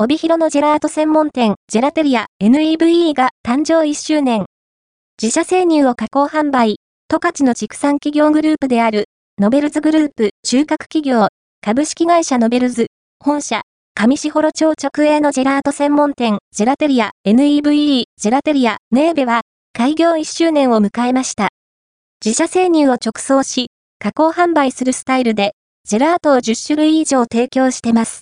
帯広のジェラート専門店、ジェラテリア NEVE が誕生1周年。自社生乳を加工販売、十勝の畜産企業グループである、ノベルズグループ中核企業、株式会社ノベルズ、本社、上士幌町直営のジェラート専門店、ジェラテリア NEVE、ジェラテリアネーベは、開業1周年を迎えました。自社生乳を直送し、加工販売するスタイルで、ジェラートを10種類以上提供してます。